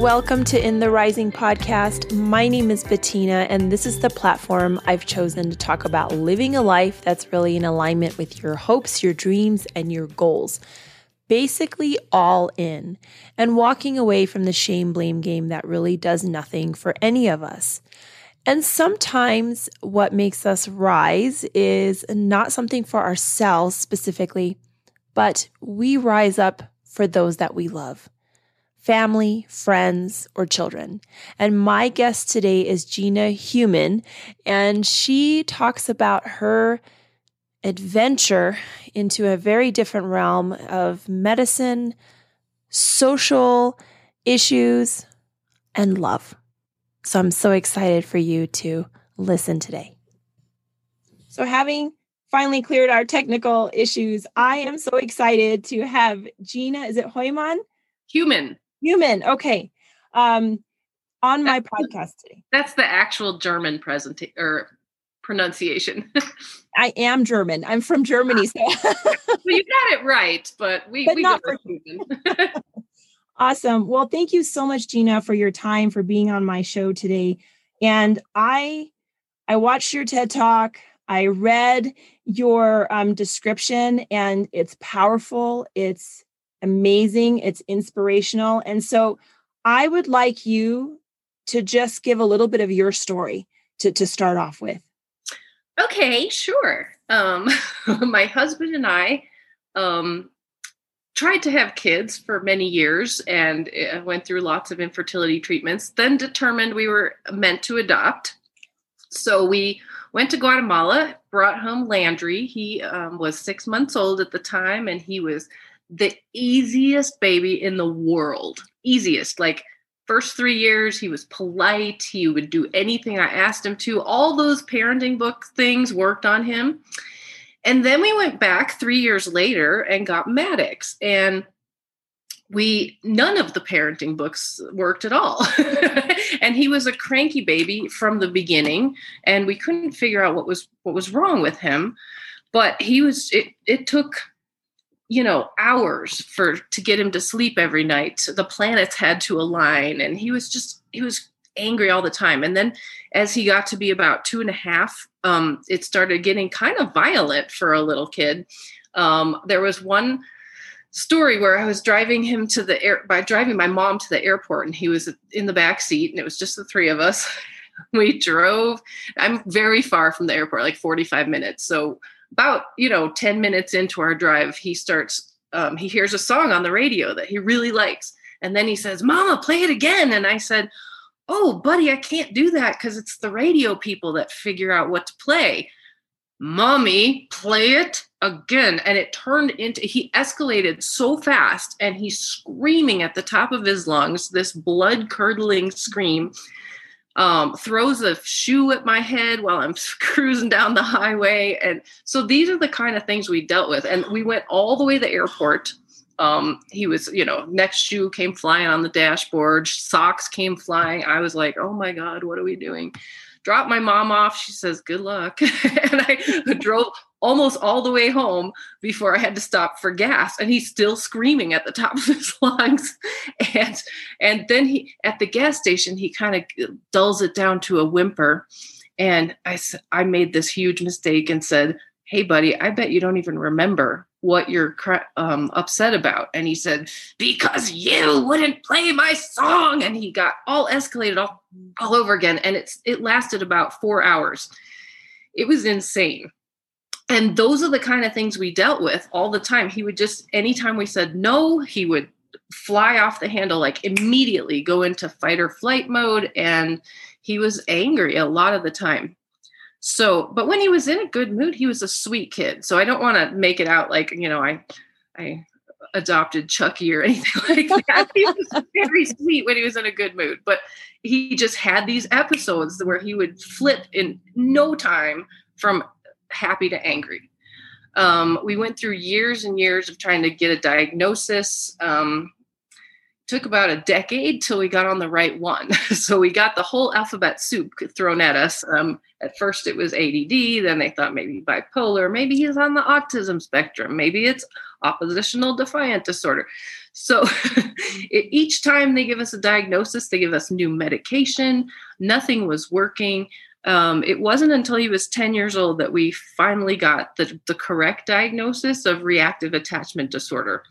welcome to In the Rising podcast. My name is Bettina, and this is the platform I've chosen to talk about living a life that's really in alignment with your hopes, your dreams, and your goals. Basically, all in, and walking away from the shame blame game that really does nothing for any of us. And sometimes what makes us rise is not something for ourselves specifically, but we rise up for those that we love family, friends, or children. And my guest today is Gina Heumann, and she talks about her adventure into a very different realm of medicine, social issues, and love. So I'm so excited for you to listen today. So, having finally cleared our technical issues, I am so excited to have Gina, is it Hoyman? Human. Human. Okay. Um, on my podcast today. That's the actual German presentation or pronunciation. I am German. I'm from Germany. So well, you got it right, but we, but we not for human. awesome. Well, thank you so much, Gina, for your time for being on my show today. And I I watched your TED talk. I read your um, description and it's powerful. It's amazing, it's inspirational. And so I would like you to just give a little bit of your story to, to start off with. Okay, sure. Um, my husband and I um, tried to have kids for many years and uh, went through lots of infertility treatments, then determined we were meant to adopt. So we went to Guatemala, brought home Landry. He um, was six months old at the time, and he was the easiest baby in the world. Easiest. Like first three years, he was polite. He would do anything I asked him to. All those parenting book things worked on him. And then we went back three years later and got Maddox. And we none of the parenting books worked at all and he was a cranky baby from the beginning and we couldn't figure out what was what was wrong with him but he was it, it took you know hours for to get him to sleep every night. The planets had to align and he was just he was angry all the time. And then as he got to be about two and a half um, it started getting kind of violent for a little kid. Um, there was one story where i was driving him to the air by driving my mom to the airport and he was in the back seat and it was just the three of us. We drove i'm very far from the airport like 45 minutes. So about you know 10 minutes into our drive he starts um, he hears a song on the radio that he really likes. And then he says mama play it again. And i said oh buddy i can't do that because it's the radio people that figure out what to play. Mommy play it again. And it turned into he escalated so fast and he's screaming at the top of his lungs this blood curdling scream um, throws a shoe at my head while I'm cruising down the highway. And so these are the kind of things we dealt with. And we went all the way to the airport. Um, he was, you know, next shoe came flying on the dashboard, socks came flying. I was like, oh my God, what are we doing? Drop my mom off. She says, good luck. and I drove almost all the way home before I had to stop for gas. And he's still screaming at the top of his lungs. And and then he at the gas station, he kind of dulls it down to a whimper. And I I made this huge mistake and said, "Hey, buddy, I bet you don't even remember what you're um, upset about." And he said, "Because you wouldn't play my song." And he got all escalated all, all over again. And it's it lasted about four hours. It was insane and those are the kind of things we dealt with all the time. He would just anytime we said no he would fly off the handle like immediately go into fight or flight mode and he was angry a lot of the time. So but when he was in a good mood he was a sweet kid. So i don't want to make it out like you know i i adopted chucky or anything like that. He was very sweet when he was in a good mood but he just had these episodes where he would flip in no time from happy to angry. Um, we went through years and years of trying to get a diagnosis. Um, took about a decade till we got on the right one. so we got the whole alphabet soup thrown at us. Um, at first, it was ADD. Then they thought maybe bipolar. Maybe he's on the autism spectrum. Maybe it's oppositional defiant disorder. So each time they give us a diagnosis, they give us new medication. Nothing was working. Um, it wasn't until he was 10 years old that we finally got the, the correct diagnosis of reactive attachment disorder.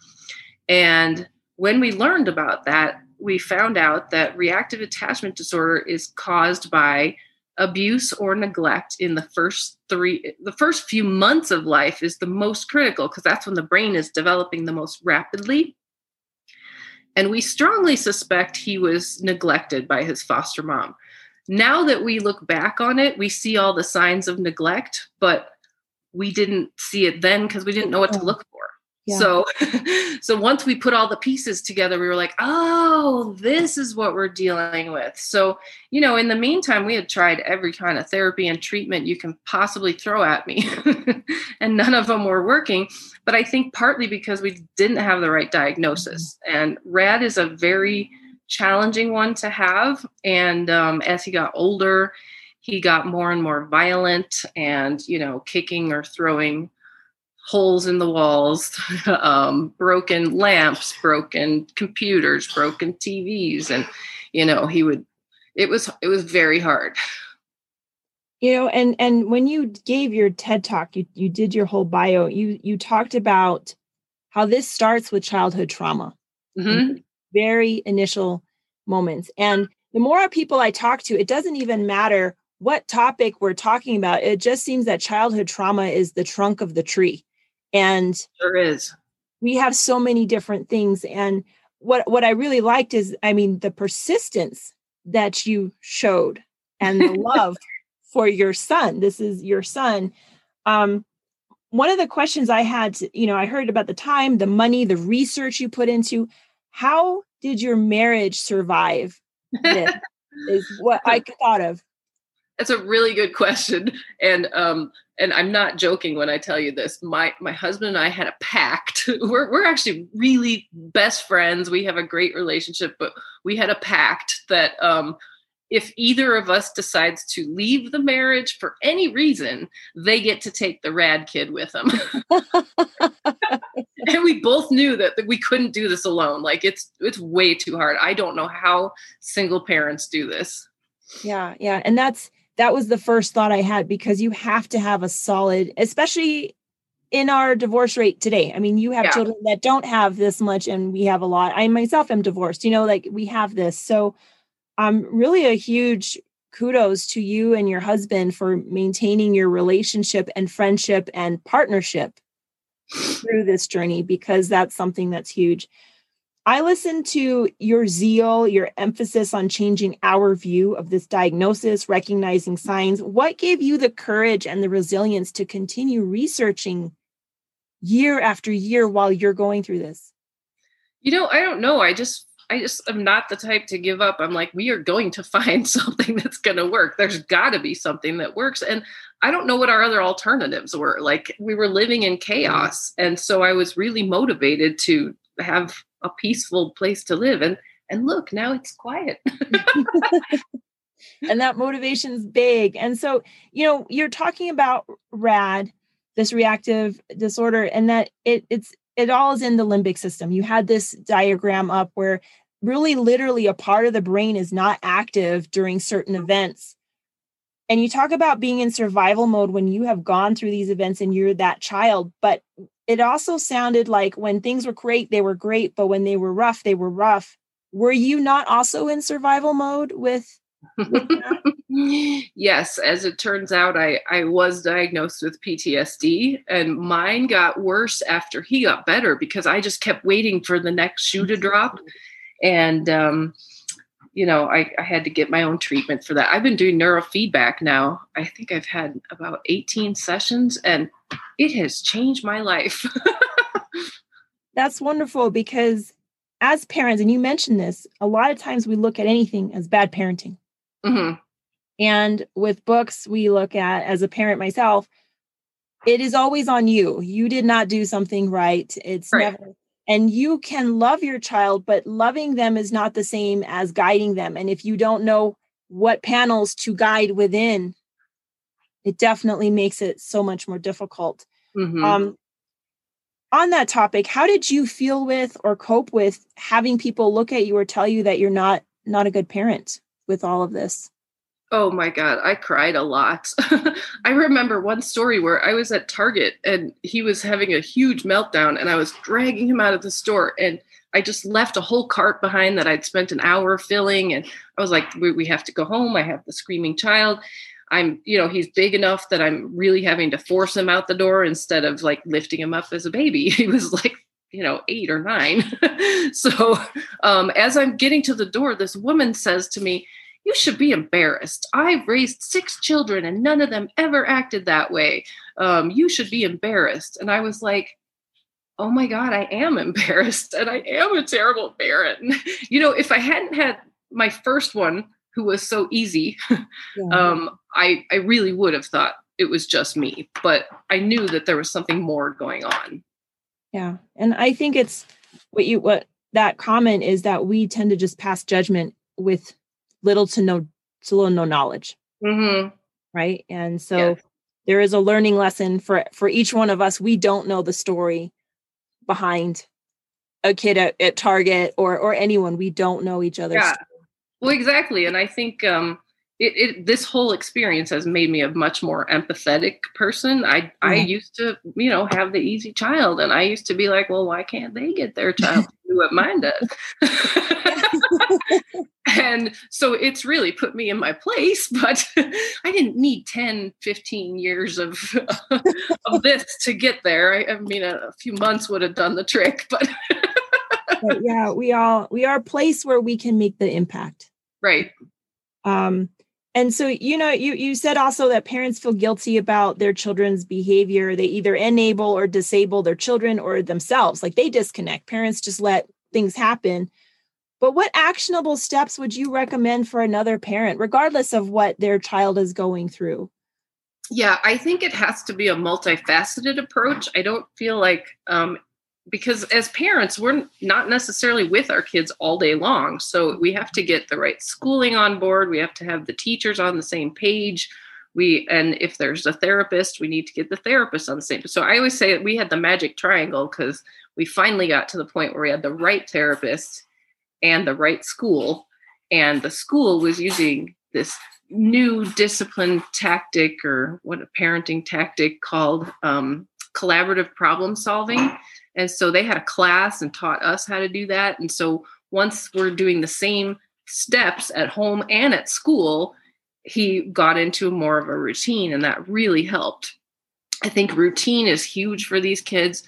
And when we learned about that, we found out that reactive attachment disorder is caused by abuse or neglect in the first three the first few months of life is the most critical because that's when the brain is developing the most rapidly and we strongly suspect he was neglected by his foster mom now that we look back on it we see all the signs of neglect but we didn't see it then because we didn't know what to look for. so so once we put all the pieces together we were like oh this is what we're dealing with. So you know in the meantime we had tried every kind of therapy and treatment you can possibly throw at me and none of them were working but i think partly because we didn't have the right diagnosis. Mm-hmm. And rad is a very challenging one to have and um, as he got older he got more and more violent and you know kicking or throwing holes in the walls, um, broken lamps, broken computers, broken TVs, and you know he would. It was it was very hard. You know, and and when you gave your TED talk, you you did your whole bio. You you talked about how this starts with childhood trauma, mm-hmm. Very initial moments, and the more people I talk to, it doesn't even matter what topic we're talking about. It just seems that childhood trauma is the trunk of the tree. And there is. we have so many different things. And what what i really liked is i mean the persistence that you showed and the love for your son. This is your son. Um one of the questions i had to, you know i heard about the time the money the research you put into how did your marriage survive this is what i thought of that's a really good question and um and I'm not joking when I tell you this. My my husband and I had a pact. We're we're actually really best friends. We have a great relationship, but we had a pact that um, if either of us decides to leave the marriage for any reason, they get to take the rad kid with them. and we both knew that, that we couldn't do this alone. Like it's it's way too hard. I don't know how single parents do this. Yeah, yeah, and that's that was the first thought I had because you have to have a solid, especially in our divorce rate today. I mean, you have yeah. children that don't have this much, and we have a lot. I myself am divorced, you know, like we have this. So, um, really a huge kudos to you and your husband for maintaining your relationship and friendship and partnership through this journey because that's something that's huge. I listened to your zeal, your emphasis on changing our view of this diagnosis, recognizing signs. What gave you the courage and the resilience to continue researching year after year while you're going through this? You know, I don't know. I just I just am not the type to give up. I'm like, we are going to find something that's going to work. There's got to be something that works. And I don't know what our other alternatives were. Like, we were living in chaos. And so I was really motivated to have a peaceful place to live and and look now it's quiet and that motivation's big and so you know you're talking about rad this reactive disorder and that it it's it all is in the limbic system you had this diagram up where really literally a part of the brain is not active during certain events and you talk about being in survival mode when you have gone through these events and you're that child but it also sounded like when things were great, they were great, but when they were rough, they were rough. Were you not also in survival mode with? with yes, as it turns out, I, I was diagnosed with PTSD, and mine got worse after he got better because I just kept waiting for the next shoe to drop. And um, you know, I, I, had to get my own treatment for that. I've been doing neurofeedback now. I think I've had about 18 sessions and it has changed my life. That's wonderful because as parents, and you mentioned this, a lot of times we look at anything as bad parenting. Mm-hmm. And with books, we look at, as a parent myself, it is always on you. You did not do something right. It's right. never and you can love your child but loving them is not the same as guiding them and if you don't know what panels to guide within it definitely makes it so much more difficult mm-hmm. um, on that topic, how did you feel with or cope with having people look at you or tell you that you're not not a good parent with all of this? Oh my God, I cried a lot. I remember one story where I was at Target and he was having a huge meltdown, and I was dragging him out of the store. And I just left a whole cart behind that I'd spent an hour filling. And I was like, we, we have to go home. I have the screaming child. I'm, you know, he's big enough that I'm really having to force him out the door instead of like lifting him up as a baby. He was like, you know, eight or nine. so um, as I'm getting to the door, this woman says to me, You should be embarrassed. I've raised six children and none of them ever acted that way. Um, you should be embarrassed. And I was like, Oh my God, I am embarrassed and I am a terrible parent. you know, if I hadn't had my first one, who was so easy, yeah. um, I, I really would have thought it was just me, but I knew that there was something more going on. Yeah. And I think it's what you, what that comment is that we tend to just pass judgment with little to no, to little no knowledge. Mm-hmm. Right. And so yeah. there is a learning lesson for, for each one of us. We don't know the story behind a kid at, at Target or, or anyone. We don't know each other yeah. Well, exactly. And I think, um, it, it, this whole experience has made me a much more empathetic person. I mm-hmm. I used to you know have the easy child, and I used to be like, well, why can't they get their child to do what mine does? and so it's really put me in my place but i didn't need 10 15 years of of this to get there. I, I, mean a, few months would have done the trick but, but yeah we all we are a place where we can make the impact. Right. Um and so you know you you said also that parents feel guilty about their children's behavior. They either enable or disable their children or themselves. Like they disconnect. Parents just let things happen but what actionable steps would you recommend for another parent regardless of what their child is going through? Yeah i think it has to be a multifaceted approach. I don't feel like um, because as parents we're not necessarily with our kids all day long. So we have to get the right schooling on board. We have to have the teachers on the same page. We and if there's a therapist we need to get the therapist on the same so i always say that we had the magic triangle because we finally got to the point where we had the right therapist and the right school and the school was using this new discipline tactic or what a parenting tactic called um, collaborative problem solving and so they had a class and taught us how to do that. And so once we're doing the same steps at home and at school, he got into more of a routine and that really helped. I think routine is huge for these kids,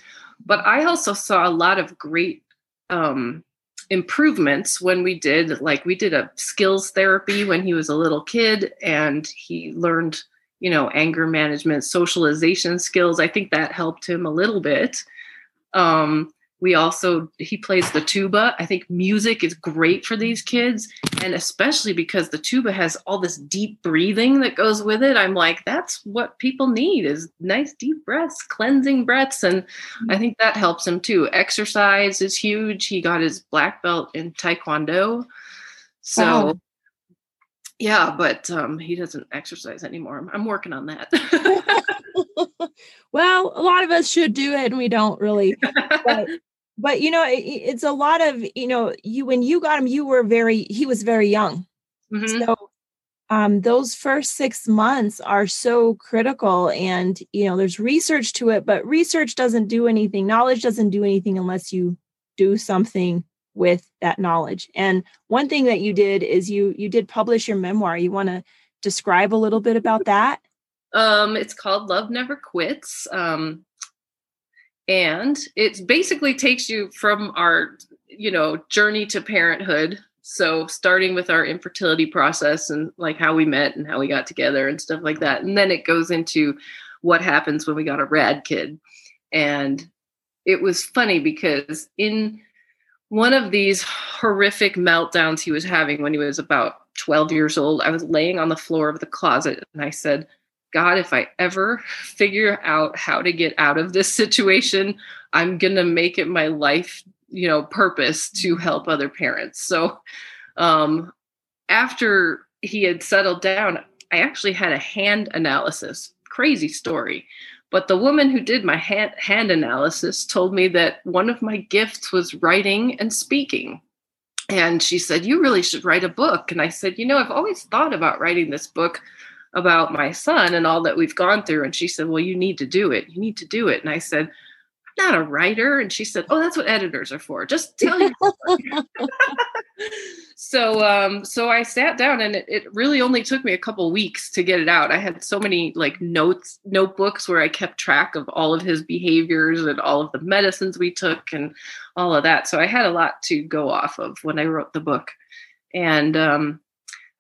but I also saw a lot of great um, improvements when we did like we did a skills therapy when he was a little kid and he learned you know anger management socialization skills. I think that helped him a little bit. Um, we also he plays the tuba. I think music is great for these kids, and especially because the tuba has all this deep breathing that goes with it. I'm like, that's what people need is nice deep breaths, cleansing breaths, and I think that helps him too. Exercise is huge. He got his black belt in taekwondo, so. Wow. Yeah, but um, he doesn't exercise anymore. I'm, I'm working on that. well, a lot of us should do it and we don't really. But, but you know, it, it's a lot of, you know, you when you got him, you were very, he was very young. Mm-hmm. So um, those first six months are so critical and you know there's research to it but research doesn't do anything knowledge doesn't do anything unless you do something with that knowledge and one thing that you did is you you did publish your memoir you want to describe a little bit about that um, it's called Love Never Quits. Um, and it basically takes you from our, you know, journey to parenthood. So starting with our infertility process and like how we met and how we got together and stuff like that. And then it goes into what happens when we got a rad kid. And it was funny because in one of these horrific meltdowns he was having when he was about 12 years old, I was laying on the floor of the closet and I said, God, if I ever figure out how to get out of this situation, I'm going to make it my life, you know, purpose to help other parents. So, um, after he had settled down, I actually had a hand analysis. Crazy story. But the woman who did my hand, hand analysis told me that one of my gifts was writing and speaking. And she said, You really should write a book. And I said, You know, I've always thought about writing this book about my son and all that we've gone through. And she said, Well, you need to do it. You need to do it. And I said, I'm not a writer. And she said, Oh, that's what editors are for. Just tell you. so um so I sat down and it, it really only took me a couple weeks to get it out. I had so many like notes, notebooks where I kept track of all of his behaviors and all of the medicines we took and all of that. So I had a lot to go off of when I wrote the book. And um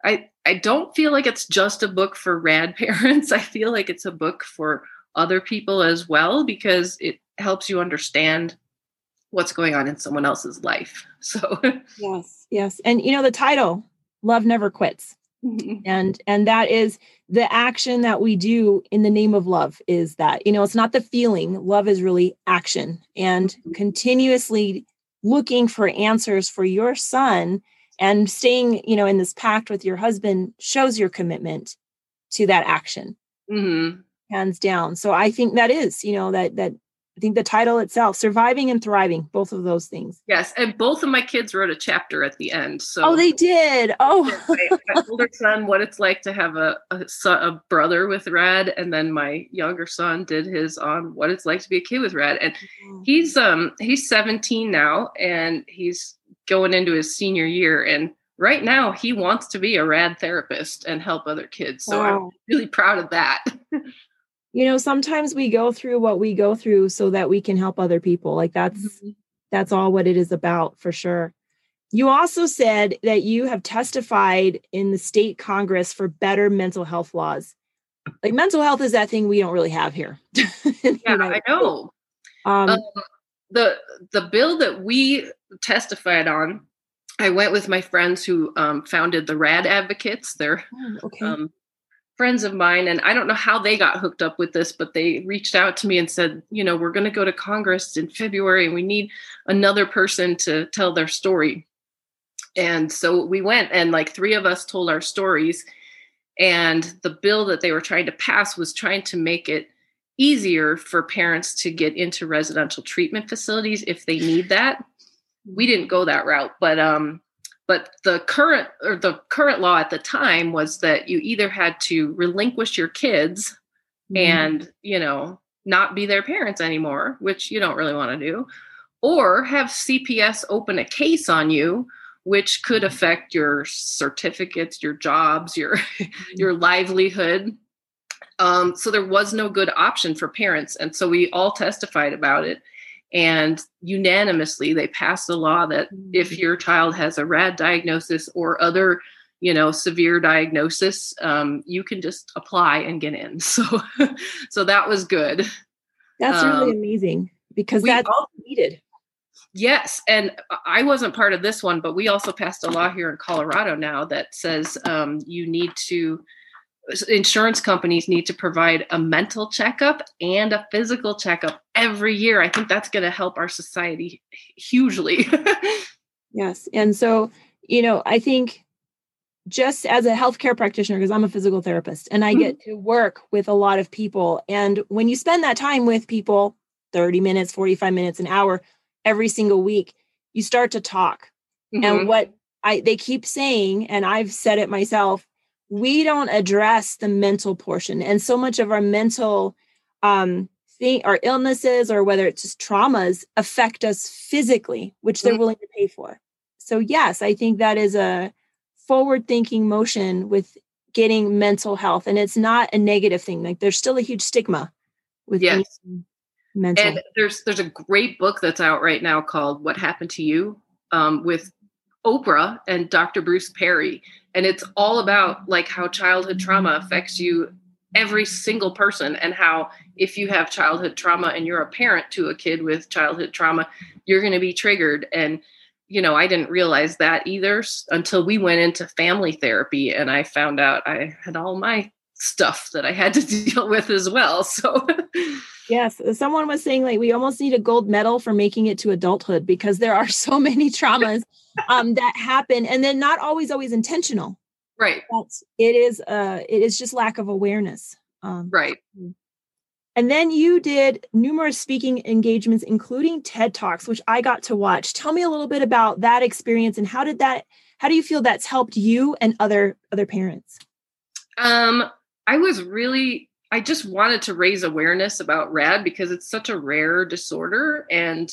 I I don't feel like it's just a book for rad parents. I feel like it's a book for other people as well because it helps you understand what's going on in someone else's life. So yes, yes. And you know the title, Love Never Quits. Mm-hmm. And and that is the action that we do in the name of love is that you know it's not the feeling love is really action and mm-hmm. continuously looking for answers for your son and staying you know in this pact with your husband shows your commitment to that action mm-hmm. hands down so i think that is you know that that I think the title itself, surviving and thriving, both of those things. Yes, and both of my kids wrote a chapter at the end. So oh, they did. Oh, my, my, older son, what it's like to have a, a, a brother with RAD and then my younger son did his on what it's like to be a kid with RAD and mm-hmm. he's um he's 17 now, and he's going into his senior year, and right now he wants to be a Rad therapist and help other kids. So wow. I'm really proud of that. you know sometimes we go through what we go through so that we can help other people like that's mm-hmm. that's all what it is about for sure you also said that you have testified in the state congress for better mental health laws like mental health is that thing we don't really have here yeah i know um, um, the the bill that we testified on i went with my friends who um, founded the rad advocates they're oh, okay. um, friends of mine, and I don't know how they got hooked up with this, but they reached out to me and said, you know, we're going to go to Congress in February and we need another person to tell their story. And so we went, and like three of us told our stories. And the bill that they were trying to pass was trying to make it easier for parents to get into residential treatment facilities if they need that. We didn't go that route, but um, but the current or the current law at the time was that you either had to relinquish your kids mm-hmm. and you know not be their parents anymore which you don't really want to do or have cps open a case on you which could affect your certificates your jobs your mm-hmm. your livelihood um, so there was no good option for parents and so we all testified about it and unanimously they passed a law that if mm. your child has a rad diagnosis or other you know severe diagnosis um, you can just apply and get in. So so that was good. That's um, really amazing because that's all, needed. Yes and i wasn't part of this one but we also passed a law here in colorado now that says um, you need to insurance companies need to provide a mental checkup and a physical checkup every year. I think that's going to help our society hugely. yes. And so, you know, I think just as a healthcare practitioner, because I'm a physical therapist and I mm-hmm. get to work with a lot of people. And when you spend that time with people 30 minutes, 45 minutes, an hour every single week, you start to talk. Mm-hmm. And what I they keep saying, and I've said it myself, we don't address the mental portion and so much of our mental um thing our illnesses or whether it's just traumas affect us physically which they're mm-hmm. willing to pay for so yes i think that is a forward thinking motion with getting mental health and it's not a negative thing like there's still a huge stigma with yes. mental and there's there's a great book that's out right now called what happened to you um, with oprah and dr bruce perry and it's all about like how childhood trauma affects you every single person and how if you have childhood trauma and you're a parent to a kid with childhood trauma you're going to be triggered. And you know i didn't realize that either until we went into family therapy and i found out i had all my stuff that i had to deal with as well so. Yes someone was saying like we almost need a gold medal for making it to adulthood because there are so many traumas um, that happen and then not always always intentional. Right. But it is uh it is just lack of awareness um, right. And then you did numerous speaking engagements, including TED Talks, which I got to watch. Tell me a little bit about that experience and how did that, how do you feel that's helped you and other other parents? Um, I was really, I just wanted to raise awareness about RAD because it's such a rare disorder and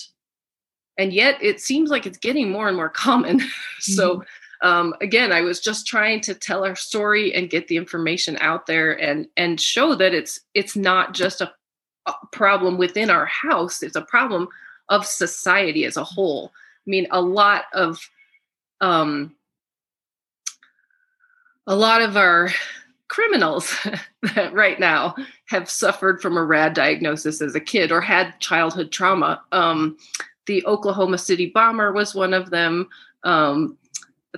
and yet it seems like it's getting more and more common. so mm-hmm um, again i was just trying to tell our story and get the information out there and and show that it's it's not just a, a problem within our house it's a problem of society as a whole i mean a lot of um a lot of our criminals that right now have suffered from a rad diagnosis as a kid or had childhood trauma. Um, the oklahoma city bomber was one of them. Um,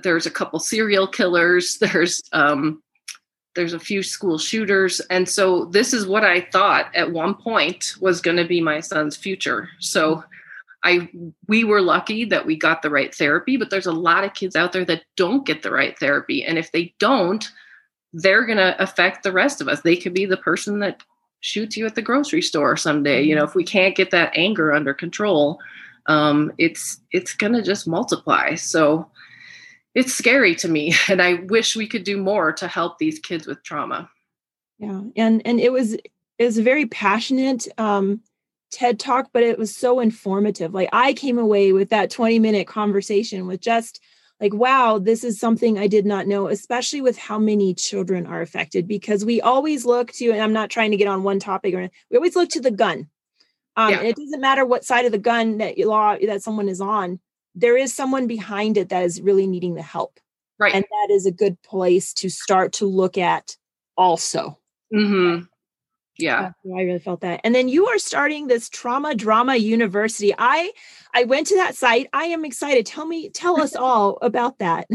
there's a couple serial killers. There's um, there's a few school shooters. And so this is what i thought at one point was going to be my son's future. So i we were lucky that we got the right therapy but there's a lot of kids out there that don't get the right therapy. And if they don't they're going to affect the rest of us. They could be the person that shoots you at the grocery store someday you know if we can't get that anger under control um, it's it's going to just multiply. So it's scary to me and i wish we could do more to help these kids with trauma. Yeah and and it was it was a very passionate um ted talk but it was so informative. Like i came away with that 20 minute conversation with just like wow this is something i did not know especially with how many children are affected because we always look to and i'm not trying to get on one topic or we always look to the gun um, yeah. and it doesn't matter what side of the gun that law that someone is on there is someone behind it that is really needing the help. Right. And that is a good place to start to look at also. Mm-hmm. Yeah. I really felt that. And then you are starting this trauma drama university. I I went to that site. I am excited. Tell me, tell us all about that.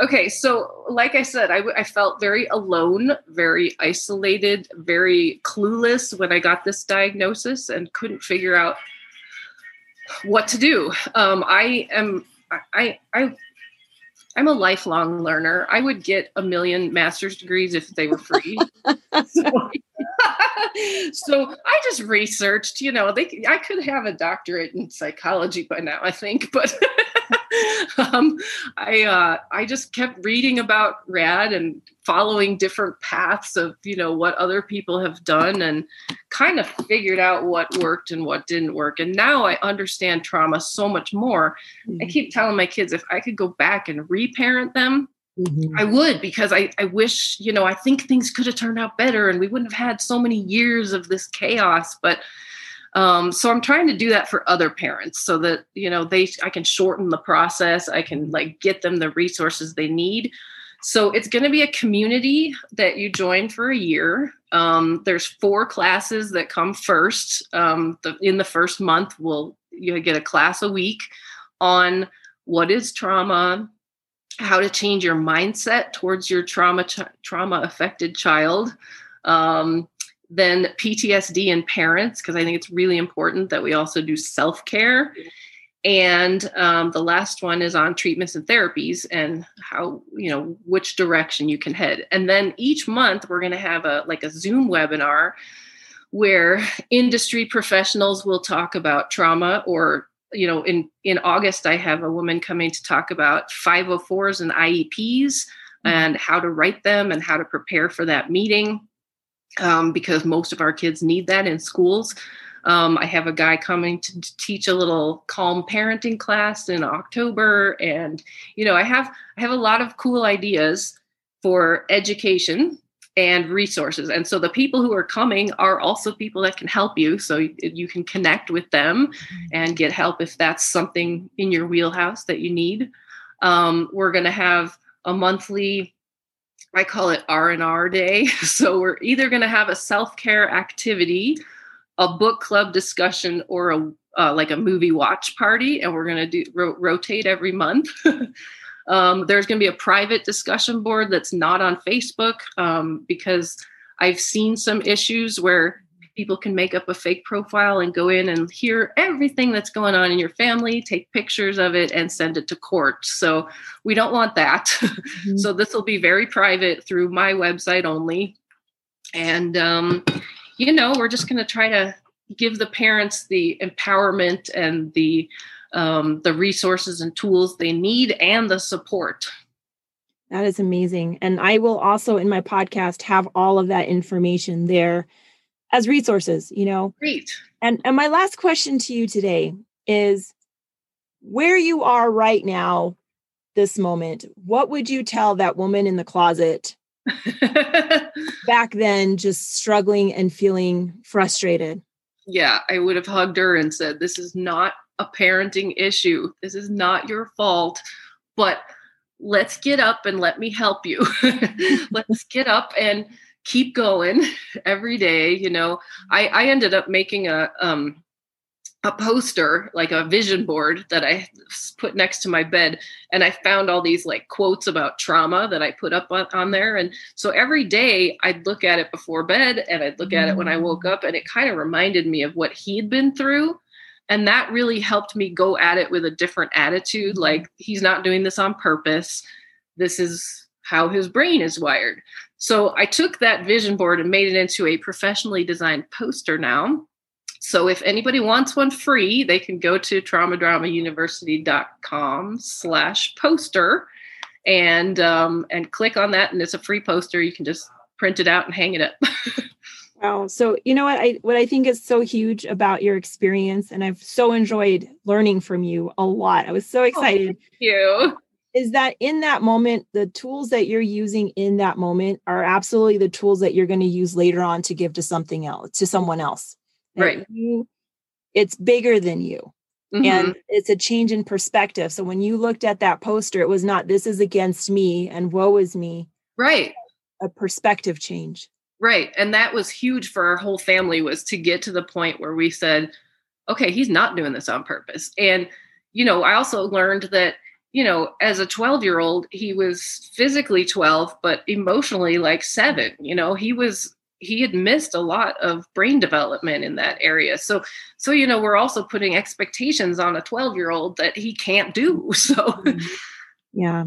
Okay, so like I said, I, I felt very alone, very isolated, very clueless when I got this diagnosis and couldn't figure out what to do. Um, I am I I I'm a lifelong learner. I would get a million master's degrees if they were free. so, so, I just researched. You know, they I could have a doctorate in psychology by now, I think, but um, I uh, I just kept reading about RAD and following different paths of you know what other people have done and kind of figured out what worked and what didn't work. And now I understand trauma so much more. Mm-hmm. I keep telling my kids if I could go back and reparent them. Mm-hmm. I would because I, I wish, you know, I think things could have turned out better and we wouldn't have had so many years of this chaos. But um, so i'm trying to do that for other parents so that you know they i can shorten the process i can like get them the resources they need so it's going to be a community that you join for a year um, there's four classes that come first um, the, in the first month we'll you get a class a week on what is trauma how to change your mindset towards your trauma ch- trauma affected child um, then PTSD in parents, because I think it's really important that we also do self care. And um, the last one is on treatments and therapies and how, you know, which direction you can head. And then each month we're going to have a like a Zoom webinar where industry professionals will talk about trauma or you know in in august i have a woman coming to talk about 504s and ieps mm-hmm. and how to write them and how to prepare for that meeting um, because most of our kids need that in schools. Um, I have a guy coming to, to teach a little calm parenting class in October, and you know, I have I have a lot of cool ideas for education and resources. And so the people who are coming are also people that can help you. So you, can connect with them mm-hmm. and get help if that's something in your wheelhouse that you need. Um, we're going to have a monthly I call it R&R day. So we're either going to have a self-care activity, a book club discussion or a uh, like a movie watch party and we're going to do ro- rotate every month. um, there's going to be a private discussion board that's not on Facebook um, because I've seen some issues where people can make up a fake profile and go in and hear everything that's going on in your family, take pictures of it, and send it to court. So we don't want that. Mm-hmm. so this will be very private through my website only. And um, you know, we're just going to try to give the parents the empowerment and the um, the resources and tools they need and the support. That is amazing. And I will also in my podcast have all of that information there as resources, you know. Great. And and my last question to you today is where you are right now this moment, what would you tell that woman in the closet back then just struggling and feeling frustrated? Yeah, I would have hugged her and said, This is not a parenting issue. This is not your fault. But let's get up and let me help you. let's get up and keep going every day. You know, I, I ended up making a um a poster, like a vision board that I put next to my bed. And I found all these like quotes about trauma that I put up on, on there. And so every day I'd look at it before bed and I'd look at it when I woke up. And it kind of reminded me of what he'd been through. And that really helped me go at it with a different attitude. Like he's not doing this on purpose. This is how his brain is wired. So I took that vision board and made it into a professionally designed poster now so if anybody wants one free, they can go to traumadramauniversity.com slash poster and um, and click on that and it's a free poster. You can just print it out and hang it up. wow. So you know what I what I think is so huge about your experience, and I've so enjoyed learning from you a lot. I was so oh, excited. Oh, you. Is that in that moment, the tools that you're using in that moment are absolutely the tools that you're going to use later on to give to something else, to someone else right you it's bigger than you mm-hmm. and it's a change in perspective so when you looked at that poster it was not this is against me and woe is me right a perspective change right and that was huge for our whole family was to get to the point where we said okay he's not doing this on purpose. And you know i also learned that you know as a 12 year old he was physically 12 but emotionally like 7 you know he was he had missed a lot of brain development in that area. So so you know we're also putting expectations on a 12 year old that he can't do so mm-hmm. yeah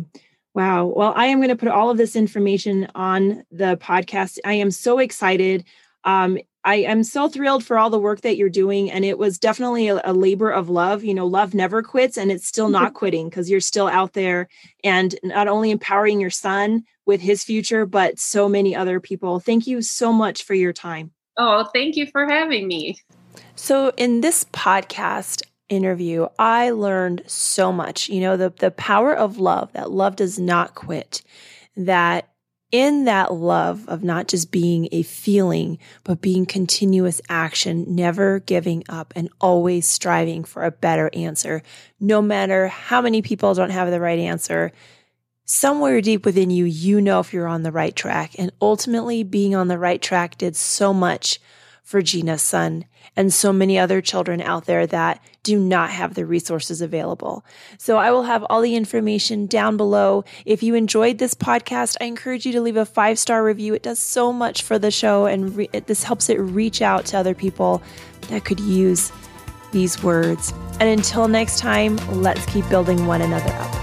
wow well i am going to put all of this information on the podcast i am so excited um, I am so thrilled for all the work that you're doing. And it was definitely a, a labor of love. You know, love never quits and it's still not quitting because you're still out there and not only empowering your son with his future, but so many other people. Thank you so much for your time. Oh, thank you for having me. So, in this podcast, interview, I learned so much. You know, the the power of love, that love does not quit. That in that love of not just being a feeling, but being continuous action, never giving up and always striving for a better answer, no matter how many people don't have the right answer. Somewhere deep within you, you know if you're on the right track. And ultimately, being on the right track did so much for Gina's son and so many other children out there that do not have the resources available. So I will have all the information down below. If you enjoyed this podcast, I encourage you to leave a five star review. It does so much for the show, and re- it, this helps it reach out to other people that could use these words. And until next time, let's keep building one another up.